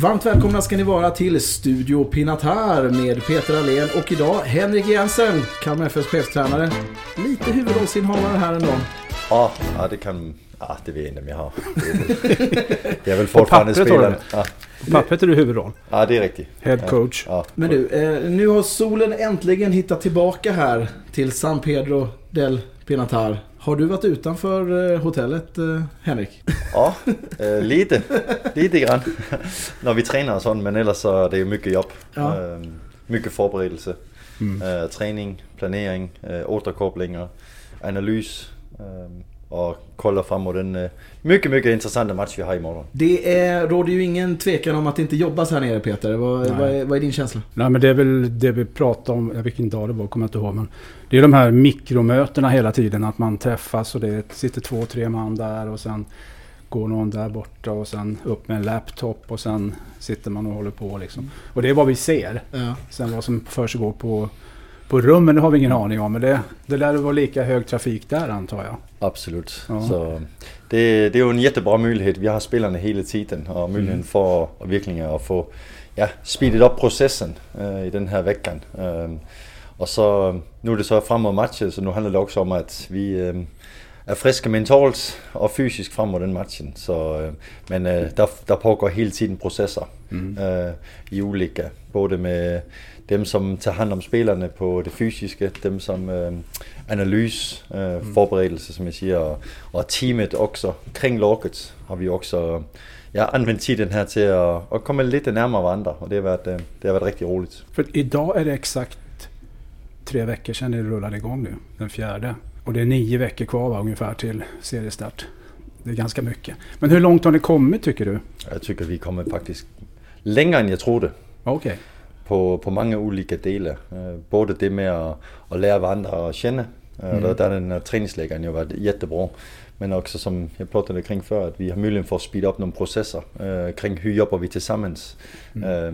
Varmt välkomna ska ni vara till Studio Pinatar med Peter Allén och idag Henrik Jensen, Kalmar FFs chefstränare. Lite huvudrollsinnehavare här ändå. Ja, ja det kan... Ja, det vet jag inte om jag har. Det är väl fortfarande spelaren. Ja, På pappret är du huvudroll. ja, det är riktigt. Head coach. Ja, Men du, eh, nu har solen äntligen hittat tillbaka här till San Pedro del Pinatar. Har du varit utanför eh, hotellet, eh, Henrik? ja eh, lite. Lite grann. När vi tränar och sånt, men ellers så är det ju mycket jobb. Ja. Eh, mycket förberedelse. Mm. Träning, planering, återkopplingar, analys. Och kolla framåt den eh, mycket, mycket intressanta match vi har imorgon. Det är, råder ju ingen tvekan om att det inte jobbas här nere, Peter. Vad, vad, är, vad är din känsla? Nej men det är väl det vi pratade om, jag vet vilken dag det var, kommer jag inte ihåg. Men det är de här mikromötena hela tiden. Att man träffas och det sitter två, tre man där och sen går någon där borta och sen upp med en laptop och sen sitter man och håller på liksom. Och det är vad vi ser. Ja. Sen vad som försiggår på, på rummen, har vi ingen aning om. Men det, det lär vara lika hög trafik där antar jag. Absolut. Ja. Så det, det är ju en jättebra möjlighet. Vi har spelarna hela tiden och möjligheten för att verkligen att få ja, speedet upp processen eh, i den här veckan. Um, och så nu är det så framåt matchen så nu handlar det också om att vi um, är friska mentalt och fysiskt framåt den matchen. Så, eh, men uh, där, där pågår hela tiden processer eh, i olika, både med dem som tar hand om spelarna på det fysiska, dem som eh, analys, eh, förberedelse som jag säger, och, och teamet också. Kring laget har vi också ja, använt tiden här till att, att komma lite närmare varandra och det har varit, eh, det har varit riktigt roligt. För idag är det exakt tre veckor sedan det rullade igång nu, den fjärde. Och det är nio veckor kvar va, ungefär till seriestart. Det är ganska mycket. Men hur långt har ni kommit tycker du? Jag tycker vi kommer faktiskt längre än jag trodde. Okej. På, på många olika delar. Eh, både det med att, att lära varandra att känna. Eh, Mm. Där, där den här träningslägaren ju varit jättebra. Men också som jag pratade kring för att vi har möjlighet för att speeda upp några processer eh, kring hur jobbar vi tillsammans. Eh,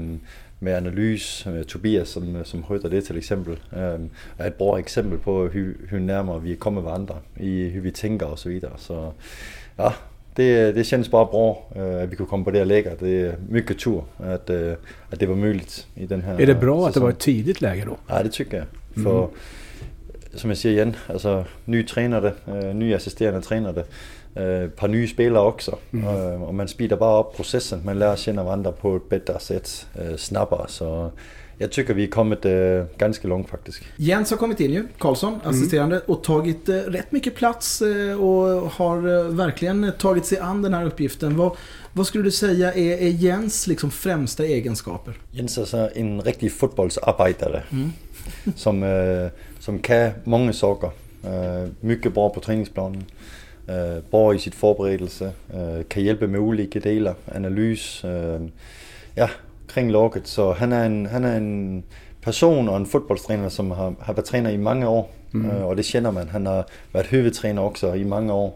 med analys, med Tobias som, som sköter det till exempel, eh, är ett bra exempel på hur, hur närmare vi kommer varandra i hur vi tänker och så vidare. Så ja, det, det känns bara bra eh, att vi kunde komma på det läget. Det är mycket tur att, eh, att det var möjligt i den här Är det bra att det säsongen. var ett tidigt läge då? Ja, det tycker jag. För som jag säger igen, alltså ny tränare, øh, ny assisterande tränare, øh, par nye spelare också. Øh, och man speedar bara upp processen, man lär känna varandra på ett bättre sätt, øh, snabbare. Så jag tycker vi kommit øh, ganska långt faktiskt. Jens har kommit in ju, Karlsson, assisterande, och tagit eh, rätt mycket plats eh, och har eh, verkligen tagit sig an den här uppgiften. Vad, vad skulle du säga är, är Jens liksom främsta egenskaper? Jens är så en riktig fotbollsarbetare som, øh, som kan många saker. Øh, mycket bra på träningsplanen, øh, bra i sitt förberedelse, øh, kan hjälpa med olika delar, analys, øh, ja, kring laget. Så han är en, han är en person och en fotbollstränare som har, har varit tränare i många år. Øh, och det känner man. Han har varit huvudtränare också i många år.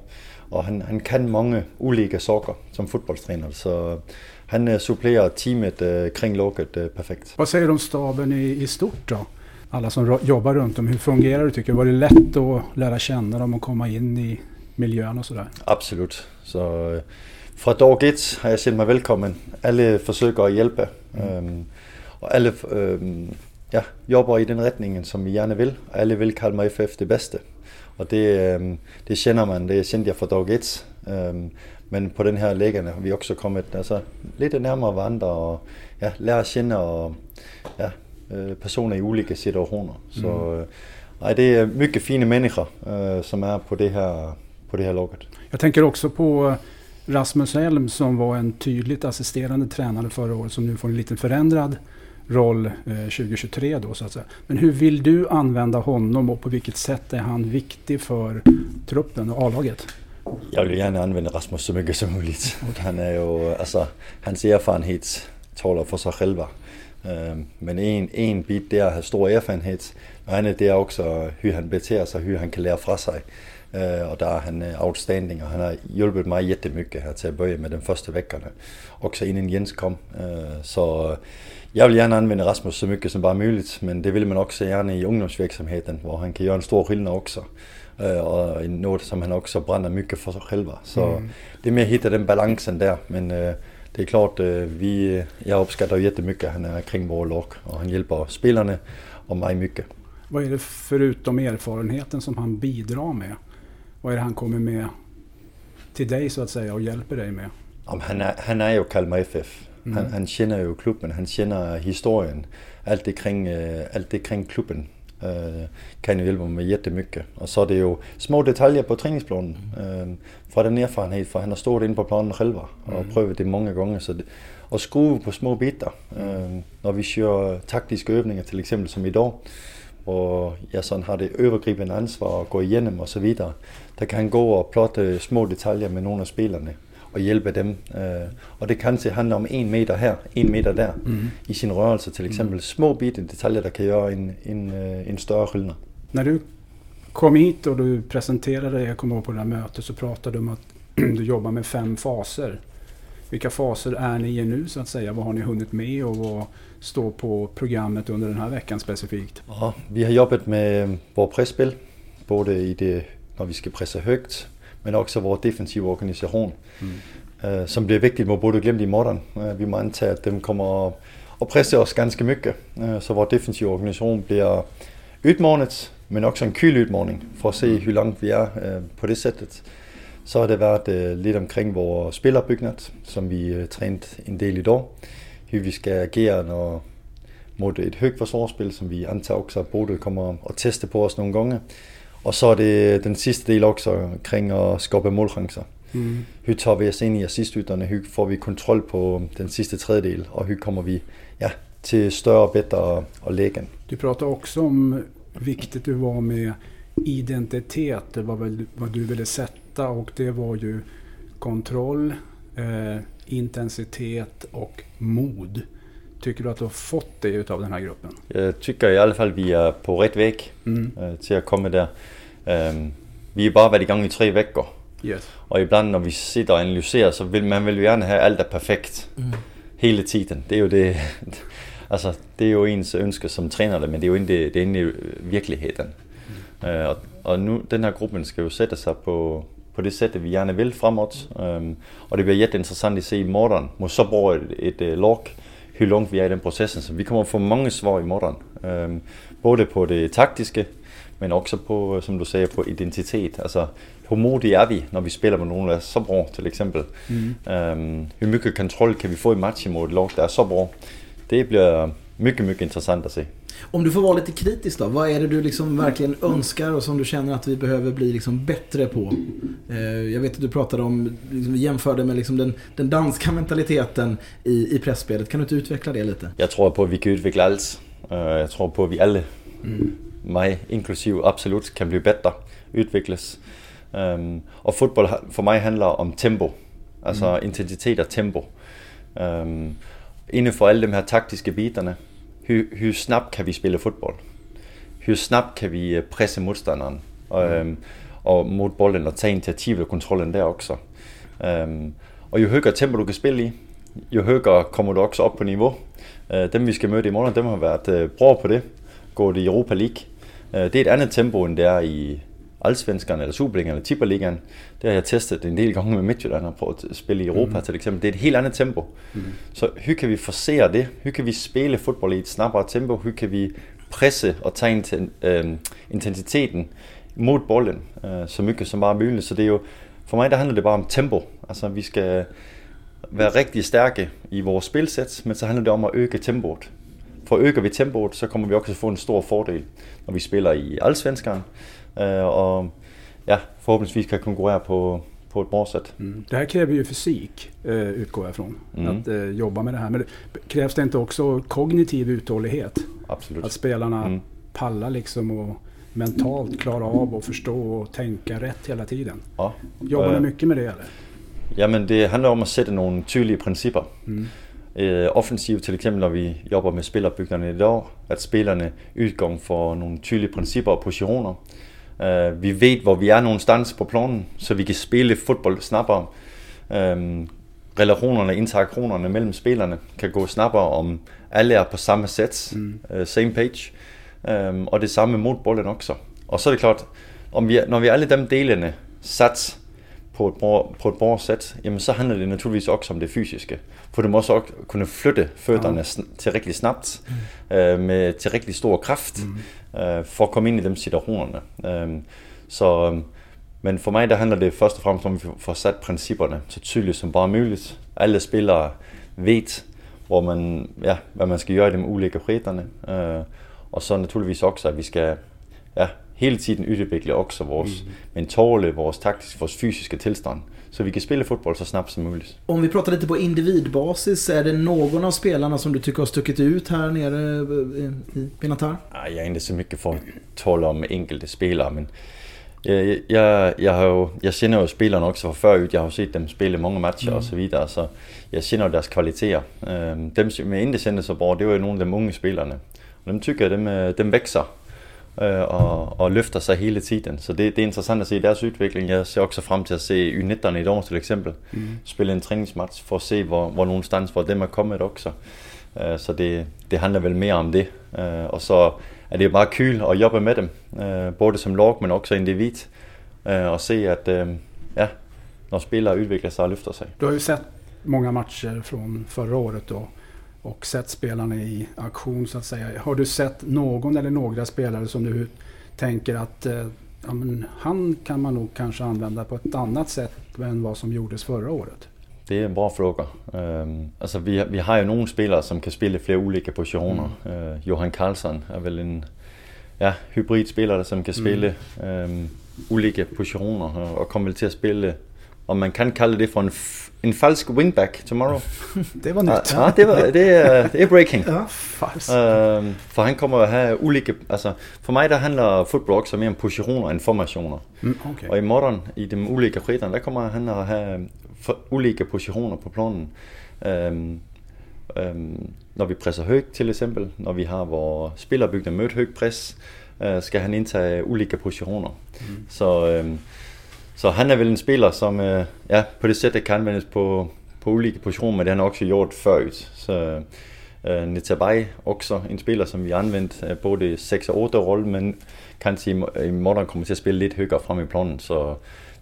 Och han, han kan många olika saker som fotbollstränare. Så han øh, supplerar teamet øh, kring laget øh, perfekt. Vad säger du om staben i, i stort då? Alla som jobbar runt om. Hur fungerar det tycker du? Var det lätt att lära känna dem och komma in i miljön och sådär? Absolut. Så øh, fra dag et har jeg sendt mig velkommen. Alle forsøger at hjælpe. Øhm, og alle øhm, ja, jobber i den retningen, som vi gerne vil. Og alle vil Kalmar FF det bedste. Og det, øhm, det kender man, det kendte jeg fra dag et. Øhm, men på den her læggerne har vi også kommet altså, lidt nærmere hverandre og ja, lære at kende og, ja, øh, personer i olika situationer. Så øh, nej, det er mycket fine mennesker, øh, som er på det her, på det her laget. Jag tänker också på Rasmus Elm som var en tydligt assisterande tränare förra året som nu får en lite förändrad roll eh, 2023 då så att säga. Men hur vill du använda honom och på vilket sätt är han viktig för truppen och A-laget? Jeg vil gerne anvende Rasmus så mycket som muligt. Han er jo, altså, hans erfarenhed taler for sig selv. Øh, Men en, en bit at have stor erfarenhed, og andet det er også, hur han beter sig, hur han kan lære fra sig. Øh, Og der er han øh, outstanding, og han har hjulpet mig jättemycket her til at bøje med de første veckerne. Også inden Jens kom. Øh, Så jeg vil gerne anvende Rasmus så mycket som bare muligt, men det vil man også gerne i ungdomsvirksomheden, hvor han kan gøre en stor skillnad også. Øh, og noget, som han også brænder mycket for sig selv. Så det er med at hitta den balancen der, men øh, det är klart, vi, jag uppskattar jättemycket han är kring vår lag och han hjälper spelarna och mig mycket. Vad är det förutom erfarenheten som han bidrar med? Vad är det han kommer med till dig så att säga och hjälper dig med? Om han, är, han är ju Kalmar FF. Mm. Han, han känner ju klubben, han känner historien. Allt det kring, allt det kring klubben øh, kan jo hjælpe mig med jättemycket. Og så er det jo små detaljer på træningsplanen. Øh, fra den erfarenhed, for han har stået inde på planen selv og mm. prøvet det mange gange. Så det, og skrue på små bitter. Øh, når vi kører taktiske øvninger, til eksempel som i dag, hvor jeg sådan har det overgribende ansvar at gå igennem og så videre, der kan han gå og plotte små detaljer med nogle af spillerne og hjælpe dem. Øh, og det kan til handle om en meter her, en meter der mm. i sin rørelse. Til eksempel mm. små bitte detaljer, der kan gøre en, en, øh, en større skillnad. När du kom hit och du presenterade dig, jag kommer ihåg på det här mötet, så pratade du om att du jobbar med fem faser. Vilka faser är ni i nu så att säga? Vad har ni hunnit med och vad står på programmet under den här veckan specifikt? Ja, vi har jobbat med vår presspil, både i det, når vi skal presse højt, men også vores defensive organisation, mm. øh, som bliver vigtigt, må både glemme i morgen. Øh, vi må antage, at dem kommer at presse os ganske mycket. Øh, så vores defensive organisation bliver udmånet, men også en kyl udmåning, for at se, hvor langt vi er øh, på det sættet. Så har det været øh, lidt omkring vores spillerbyggnad, som vi øh, en del i dag. Hvor vi skal agere, når mod et højt forsvarsspil, som vi antager også, at Bodø kommer at teste på os nogle gange. Og så er det den sidste del også omkring at skabe målchancer. Mm. Hur tar vi os ind i assisthytterne, hur får vi kontrol på den sidste tredjedel, og hur kommer vi ja, til større og bedre og lægen. Du pratar också om viktigt du var med identitet, det var väl vad du ville sätta och det var ju kontroll, eh, intensitet och mod. Tycker du att du har fått det av den här gruppen? Jag tycker i alla fall vi är på rätt väg mm. øh, till att komma där. Um, vi har bare været i gang i tre veckor. Yes. Og ibland når vi sitter og analyserer, så vil man vil gerne have alt er perfekt. Mm. Hele tiden. Det er jo det, altså, det er jo ens ønske som træner det, men det er jo inde, det, det er inde i virkeligheden. Mm. Uh, og, og nu, den her gruppen skal jo sætte sig på, på det sæt, vi gerne vil fremad. Um, og det bliver jätteintressant interessant at se i morgen, må så bruge et, et, et log, hvor langt vi er i den processen. Så vi kommer at få mange svar i morgen. Um, både på det taktiske, men også på, som du sagde, på identitet. Altså, hvor modige er vi, når vi spiller med nogen, der er så bra, til eksempel. Mm. Um, hvor mycket kontrol kan vi få i matchen mod et lag, der er så bra. Det bliver mycket, mycket intressant att se. Om du får vara lite kritisk då, vad är det du liksom verkligen önskar och som du känner att vi behöver bli liksom bättre på? Eh, jag vet att du pratade om, liksom, vi jämförde med liksom den, den danska mentaliteten i, i pressspelet. Kan du inte utveckla det lite? Jag tror på att vi kan utveckla allt. Uh, jag tror på att vi alla mm mig inklusiv absolut kan blive bedre, udvikles. Um, og fodbold for mig handler om tempo, altså mm. intensitet og tempo. Um, inden for alle de her taktiske biterne, hvor snabbt kan vi spille fodbold? Hvor snabbt kan vi øh, presse modstanderen? Og, um, og mod bolden og tage initiativ og kontrollen der også. Um, og jo højere tempo du kan spille i, jo højere kommer du også op på niveau. Uh, dem vi skal møde i morgen, dem har været uh, bra på det. Gået i Europa League. Øh, det er et andet tempo, end det er i Allsvenskan eller Superligaen eller Tipperligaen. Det har jeg testet en del gange med Midtjylland og prøvet at spille i Europa mm. til eksempel. Det er et helt andet tempo. Mm. Så hur kan vi forsere det? Hur kan vi spille fodbold i et snabbere tempo? Hur kan vi presse og tage inten, øh, intensiteten mod bolden øh, så mycket som bare muligt? Så det er jo, for mig der handler det bare om tempo. Altså vi skal være rigtig stærke i vores spilsæt, men så handler det om at øge tempoet. For øger vi tempoet, så kommer vi også til at få en stor fordel, når vi spiller i Allsvenskan. Øh, og ja, forhåbentligvis kan konkurrere på, på ett bra sätt. Mm. Det här kräver ju fysik, eh, utgår jag ifrån. Mm. Att eh, jobba med det här. Men krävs det inte också kognitiv uthållighet? Absolut. Att spelarna mm. pallar liksom och mentalt klara av att förstå och tänka rätt hela tiden. Ja. Jobbar ni mycket med det eller? Ja, men det handlar om att sätta några tydliga principer. Mm øh, offensivt, til eksempel når vi jobber med spillerbygnerne i dag, at spillerne udgang for nogle tydelige principper og positioner. Uh, vi ved, hvor vi er nogle stans på planen, så vi kan spille fodbold snappere. Um, relationerne, interaktionerne mellem spillerne kan gå snappere, om alle er på samme sæt, mm. uh, same page. Um, og det samme mod bolden også. Og så er det klart, om vi, når vi alle dem delene sat på et, bra, på et bra sæt, jamen så handler det naturligvis også om det fysiske. For du må også kunne flytte fødderne ja. til rigtig snabbt, mm. øh, med til rigtig stor kraft, mm. øh, for at komme ind i de situationerne. Øh, så, øh, men for mig der handler det først og fremmest om, at vi får sat principperne så tydeligt som bare muligt. Alle spillere ved, hvor man, ja, hvad man skal gøre i de ulike frederne. Øh, og så naturligvis også, at vi skal ja, hele tiden udvikle også vores mm. mentale, vores taktiske, vores fysiska tilstand. Så vi kan spela fotboll så snabbt som möjligt. Om vi pratar lite på individbasis, är det någon av spelarna som du tycker har stuckit ut här nere i Pinatar? Jag är inte så mycket för att tala om enkelte spelare, men jag, jag, jag, har jo, jag känner ju spelarna också förut. Jag har sett dem spela många matcher mm. och så vidare, så jag känner deras kvaliteter. Dem som jag inte känner så bra, det var ju nogle af de unge spelarna. Och de tycker jag, dem, dem växer øh, og, og løfter sig hele tiden. Så det, det er interessant at se deres udvikling. Jeg ser også frem til at se U19'erne i år til eksempel. Mm. Spille en træningsmatch for at se, hvor, hvor nogle stands, hvor dem er kommet også. Øh, så det, det handler vel mere om det. Øh, og så er det bare kyl at jobbe med dem. Øh, både som lag, men også individ. Øh, og se, at øh, ja, når spillere udvikler sig og løfter sig. Du har ju sett många matcher från förra året då och sett spelarna i aktion så att säga. Har du sett någon eller några spelare som du tänker att eh, ja, men han kan man nog kanske använda på ett annat sätt än vad som gjordes förra året? Det är en bra fråga. Um, alltså vi, vi har ju några spelare som kan spela flera olika positioner. Mm. Uh, Johan Karlsson är väl en ja, hybridspelare som kan spela mm. um, olika positioner och kommer väl till att spela om man kan kalde det for en, en falsk wingback tomorrow. det var nyt. Ja, det, var, det, er, det er breaking. ja, falsk. Uh, for han kommer at have ulike... Altså, for mig der handler fodbold også mere om positioner end formationer. Mm, okay. Og i modern, i de ulike frederne, der kommer han at have for, ulike positioner på planen. Um, um, når vi presser højt til eksempel, når vi har vores spillerbygde mødt højt pres, uh, skal han indtage ulike positioner. Mm. Så... Um, så han er vel en spiller, som øh, ja, på det sæt kan anvendes på, på ulike positioner, men det har han også gjort før. Så øh, Netabai også en spiller, som vi har anvendt øh, både 6 og 8 rolle, men kan sige, i morgen kommer til at spille lidt højere frem i planen, så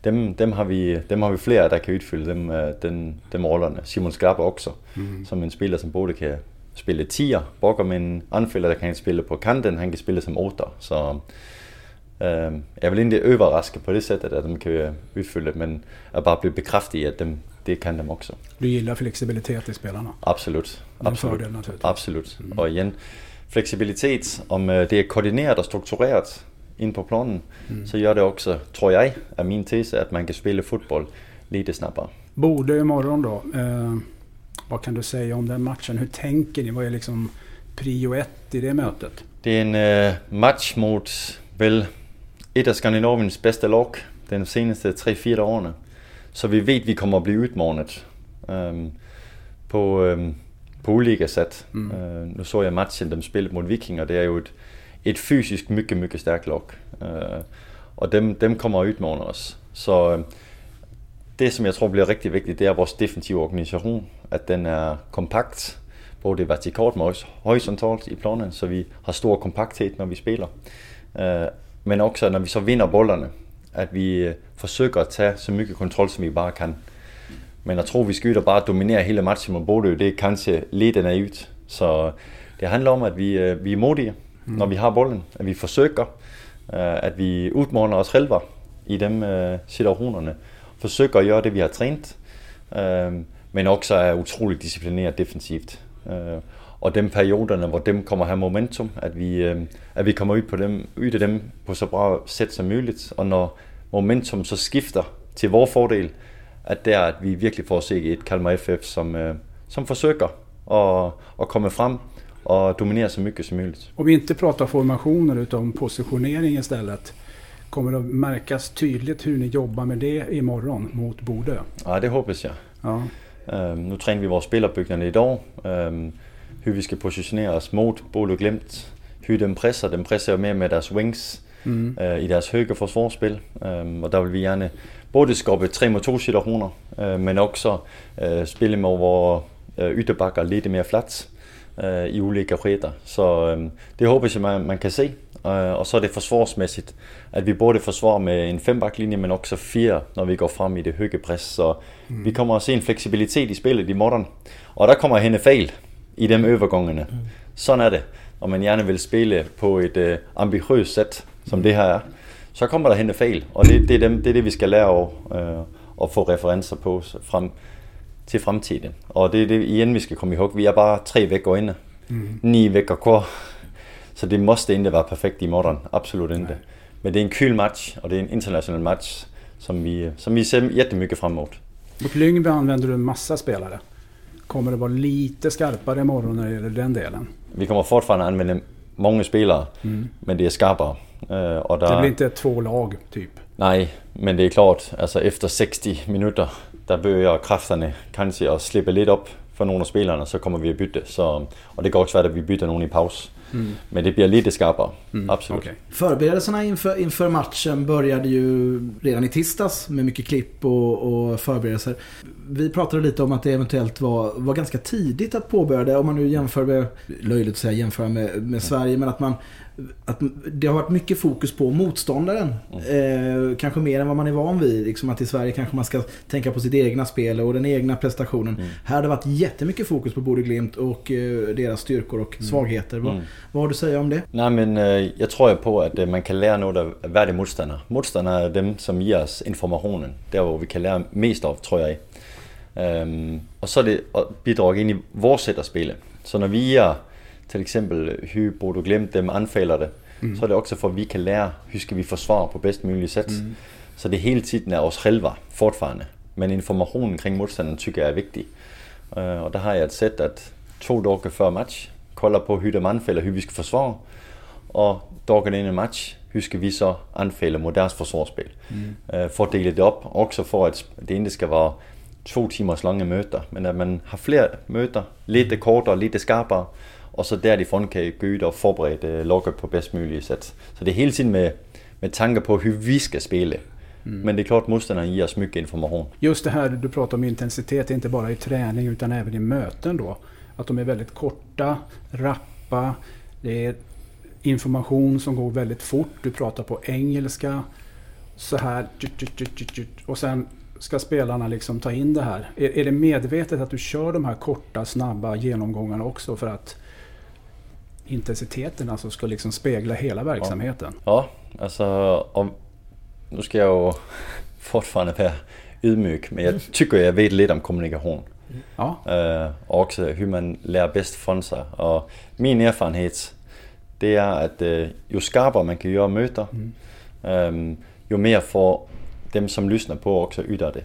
dem, dem, har vi, dem har vi flere, der kan udfylde dem, øh, den, dem rollerne. Simon Skarpe også, mm. som en spiller, som både kan spille 10'er, Bokker med en anfælder, der kan spille på kanten, han kan spille som 8'er, så Uh, jeg vil egentlig overraske på det sättet att de kan utfylla men jag bara blir bekräftad i att de, det kan de också. Du gillar flexibilitet i spelarna? Absolut. Absolut. Fördel, Absolut. Mm. Och igen, flexibilitet, om øh, det är koordinerat och strukturerat in på planen, mm. så gör det också, tror jag, är min tes, att man kan spela fotboll lite snabbare. Borde imorgon då, eh, vad kan du säga om den matchen? Hur tänker ni? Vad är liksom prio ett i det mötet? Det är en eh, match mot, väl, et af Skandinaviens bedste lag den seneste 3-4 årene. Så vi ved, at vi kommer at blive udmånet øhm, på, øhm, på ulike sæt. Mm. Øh, nu så jeg matchen, dem spillede mod Vikinger. Det er jo et, et fysisk mycket, mycket stærkt lag. Øh, og dem, dem kommer at udmåne os. Så øh, det, som jeg tror bliver rigtig vigtigt, det er vores defensive organisation. At den er kompakt, både vertikalt, men også horisontalt i planen, så vi har stor kompakthed, når vi spiller. Øh, men også når vi så vinder bollerne, at vi øh, forsøger at tage så mycket kontrol, som vi bare kan. Men jeg tror, vi skal bare dominere hele matchen mod Bodø, det er kanskje lidt naivt. Så det handler om, at vi, øh, vi er modige, mm. når vi har bolden, at vi forsøger, øh, at vi udmåler os selv i dem situationerne, forsøger at gøre det, vi har trænet, men også er utroligt disciplineret defensivt og de perioderne, hvor dem kommer have momentum, at vi, øh, at vi kommer ud, på dem, ud af dem på så bra sæt som muligt, og når momentum så skifter til vores fordel, at det er, at vi virkelig får se et Kalmar FF, som, øh, som forsøger at, at komme frem och dominera så mycket som möjligt. Om vi inte pratar formationer utan positionering istället. Kommer det att märkas tydligt hur ni jobbar med det imorgon mot Bodø? Ja, det hoppas jag. Ja. Um, nu tränar vi vores spillerbygninger idag. Um, hur vi skal positionere os mod Bolo Glemt, hur de presser. De presser jo mere med deres wings mm. øh, i deres høje forsvarsspil, øh, og der vil vi gerne både skabe 3 mod 2 situationer, øh, men også øh, spille med vores øh, ytterbakker lidt mere flat øh, i ulike bredder. Så øh, det håber jeg, man, man kan se, och så är det försvarsmässigt att vi både försvarar med en fembacklinje men också fyra när vi går fram i det höga press. Så mm. vi kommer att se en flexibilitet i spelet i morgon. Och där kommer hända fel i de övergångarna. Mm. Sådan är det. Om man gärna vill spela på ett uh, ambitiöst sätt, som det här är, så kommer der hända fel. Och det, det, är det, det är det vi ska lära av uh, och få referenser på frem, till framtiden. Och det är det igen vi ska komma ihåg. Vi är bara tre veckor inne. Mm. Ni veckor kvar. Så det måste inte vara perfekt imorgon. Absolut inte. Nej. Men det är en kul match och det är en internationell match som vi, som vi ser jättemycket fram emot. Mot Lyngby använder du en massa spelare. Kommer det vara lite skarpare imorgon när det gäller den delen? Vi kommer fortfarande använda många spelare, mm. men det är skarpare. Uh, och där... Det blir inte två lag, typ? Nej, men det är klart, alltså efter 60 minuter, där börjar krafterna kanske att slippa lite upp för några av spelarna, så kommer vi att byta. Så, och det kan också vara att vi byter någon i paus. Mm. Men det blir lite skarpare, mm. absolut. Okay. Förberedelserna inför, inför matchen började ju redan i tisdags med mycket klipp och, och förberedelser. Vi pratade lite om att det eventuellt var, var ganska tidigt att påbörja det. Om man nu jämför med, löjligt att säga jämföra med, med Sverige, men att man att det har varit mycket fokus på motståndaren. Mm. Eh, kanske mer än vad man är van vid. Liksom att i Sverige kanske man ska tänka på sitt egna spel och den egna prestationen. Mm. Här har det varit jättemycket fokus på Bode Glimt och eh, deras styrkor och mm. svagheter. Vad, mm. vad har du att säga om det? Nej, men eh, jag tror på att eh, man kan lära något av varje motståndare. Motståndare är de som ger oss informationen. Det är vad vi kan lära mest av, tror jag. Um, och så är det att bidra in i vårt sätt att spela. Så när vi ger till exempel hur borde du glömt dem anfalder det. Mm. Så är det också för att vi kan lära hur ska vi försvara på bäst möjligt sätt. Mm. Så det hela tiden är oss själva fortfarande. Men informationen kring motståndaren tycker jag är viktig. Uh, och där har jag ett sätt att två dagar före match kolla på hur de anfaller, hur vi ska försvara. Och dagen innan match, hur ska vi så anfalla mot deras försvarsspel. Mm. Uh, för att dela det upp, också för att det inte ska vara två timars långa möten, men att man har fler möten, lite kortare, lite skarpare och så därifrån kan gå ut och förbereda laget på bäst möjliga sätt. Så det är hela tiden med, med tankar på hur vi ska spela. Mm. Men det är klart motståndaren ger oss mycket information. Just det här du pratar om intensitet, inte bara i träning utan även i möten då. Att de är väldigt korta, rappa, det är information som går väldigt fort. Du pratar på engelska. Så här. Och sen ska spelarna liksom ta in det här. Är, är det medvetet att du kör de här korta, snabba genomgångarna också för att intensiteten alltså ska liksom spegla hela verksamheten. Ja, ja alltså om, nu ska jag fortfarande vara ödmjuk, men jag tycker jag vet lite om kommunikation. Ja. Uh, och också hur man lär bäst från sig. Och min erfarenhet, det är att uh, ju skarpare man kan göra möten, mm. um, ju mer får dem som lyssnar på också yttra det.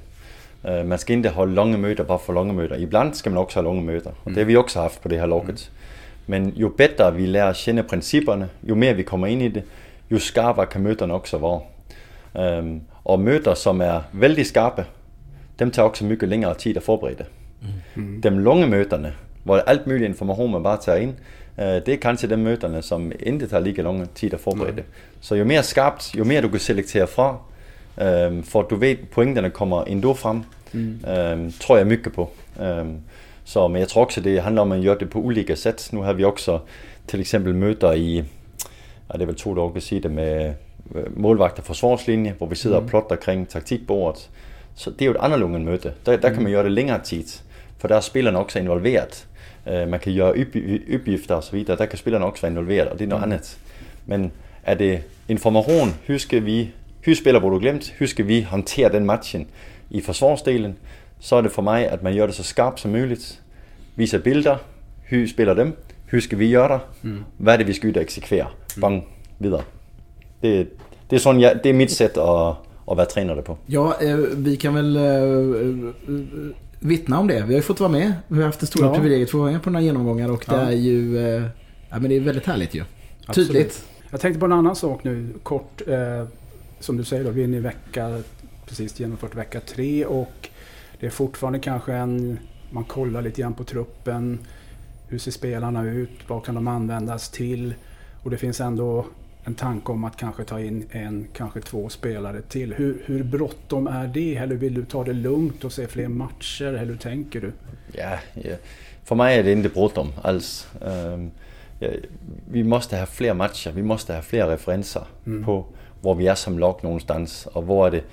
Uh, man ska inte ha långa möten bara för långa möten. Ibland ska man också ha långa möten. Och det har vi också haft på det här laget. Mm. Men ju bättre vi lär känna principerna, ju mer vi kommer in i det, ju skarpare kan mötena också vara. Um, och möten som är väldigt skarpa, de tar också mycket längre tid att förbereda. Mm. De långa mötena, var all möjlig information man bara tar in, uh, det är kanske de mötena som inte tar lika lång tid att förbereda. Mm. Så ju mer skarpt, ju mer du kan selektera från, um, för att du vet poängerna kommer ändå fram, mm. um, tror jag mycket på. Um, så, men jag tror också det handlar om att göra det på olika sätt. Nu har vi också till exempel möten i, ja, det är väl två dagar sedan med målvakt och försvarslinje, där vi och mm. plottar kring taktikbordet. Så det är ju ett annorlunda möte. Där, där kan man mm. göra det längre tid. För där är spelarna också involverade. Øh, man kan göra uppgifter och så vidare. Där kan spelarna också vara involverade och det är något mm. annat. Men är det information, hur ska vi, hur spelar Bodo Glimt, hur ska vi hantera den matchen i försvarsdelen? Så är det för mig att man gör det så skarpt som möjligt. Visar bilder, hur spelar de, hur ska vi göra, mm. vad är det vi ska ut och exekvera, mm. bang, vidare. Det, det, är sån, det är mitt sätt att, att vara tränare på. Ja, eh, vi kan väl eh, vittna om det. Vi har ju fått vara med. Vi har haft det stora ja. privilegiet att få vara med på den här genomgången och ja. det är ju eh, ja, men det är väldigt härligt ju. Absolut. Tydligt. Jag tänkte på en annan sak nu kort. Eh, som du säger då, vi är inne i vecka, precis genomfört vecka tre och det är fortfarande kanske en... Man kollar lite grann på truppen. Hur ser spelarna ut? Vad kan de användas till? Och det finns ändå en tanke om att kanske ta in en, kanske två spelare till. Hur, hur bråttom är det? Eller vill du ta det lugnt och se fler matcher? Eller hur tänker du? Ja, ja. för mig är det inte bråttom alls. Um, ja, vi måste ha fler matcher, vi måste ha fler referenser mm. på, hvor vi er som lag någonstans, og hvor er det,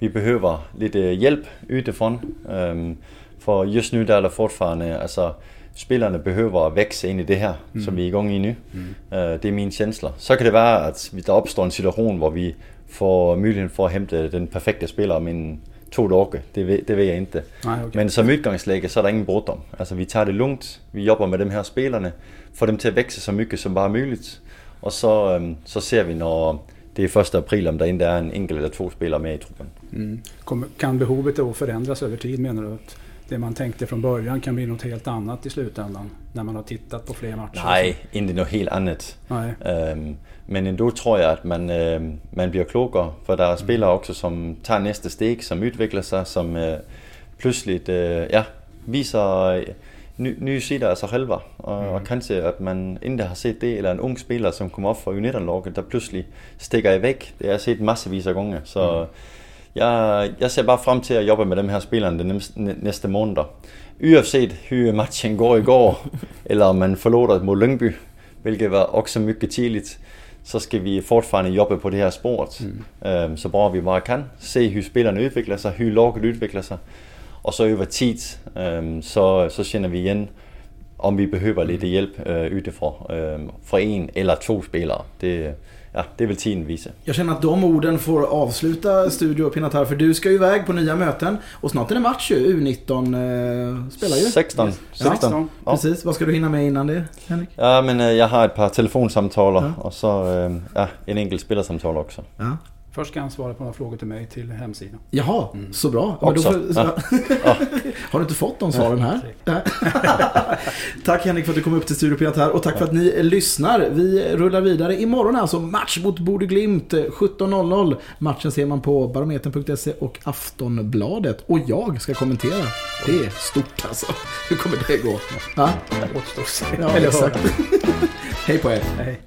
vi behøver lidt hjælp utifrån. Um, for just nu der er der fortfarande, altså spillerne behøver at vækse ind i det her, mm. som vi er i gang i nu. Mm. Uh, det er mine kjensler. Så kan det være, at der opstår en situation, hvor vi får muligheden for at hente den perfekte spiller om en to dage. Det ved, det ved jeg ikke. Nej, okay. Men som udgangslæge, så er der ingen brud om. Altså vi tager det lugnt, vi jobber med dem her spillerne, får dem til at vækse så mycket som bare muligt. Og så, um, så ser vi, når det är första april om der är en enkelt eller två spelare med i truppen. Mm. Kan behovet då förändras över tid menar du? Att det man tänkte från början kan bli något helt annat i slutändan när man har tittat på fler matcher? Nej, inte något helt annat. Um, men ändå tror jag att man, uh, man blir klokare, för det är spelare också som tar nästa steg, som utvecklar sig, som uh, plötsligt uh, ja, visar ny, nye sider af sig selv, og, mm. og kanskje at man ikke har set det, eller en ung spiller, som kommer op fra U19-laget, der pludselig stikker i væk. Det har jeg set massevis af gange, så mm. Jeg, jeg ser bare frem til at jobbe med dem her spillere de næste måneder. Uanset hur matchen går i går, eller om man forlåter mod Lyngby, hvilket var også mycket tidligt, så skal vi fortfarande jobbe på det her sport, mm. øhm, så bra vi bare kan. Se, hur spillerne udvikler sig, hur laget udvikler sig, og så over tid, øh, så, så känner vi igen, om vi behöver lite hjälp øh, utifrån. Øh, för en eller två spelare. Det, ja, det vill tiden visa. Jag känner att de orden får avsluta Studio Pinatar för du ska ju iväg på nya möten och snart är det match ju. U19 eh, spelar ju. 16. 16. Ja, Precis. Vad ska du hinna med innan det, Henrik? Ja, men eh, jag har ett par telefonsamtal ja. och så eh, ja, en enkelt spelarsamtal också. Ja. Först ska han svara på några frågor till mig till hemsidan. Jaha, mm. så bra. Men får, ja. Har du inte fått de svaren här? tack Henrik för att du kom upp till Studio här och tack för att ni lyssnar. Vi rullar vidare. Imorgon alltså match mot Borde Glimt 17.00. Matchen ser man på barometern.se och Aftonbladet. Och jag ska kommentera. Det är stort alltså. Hur kommer det gå? Ja, Ja, exakt. Hej på er. Hej.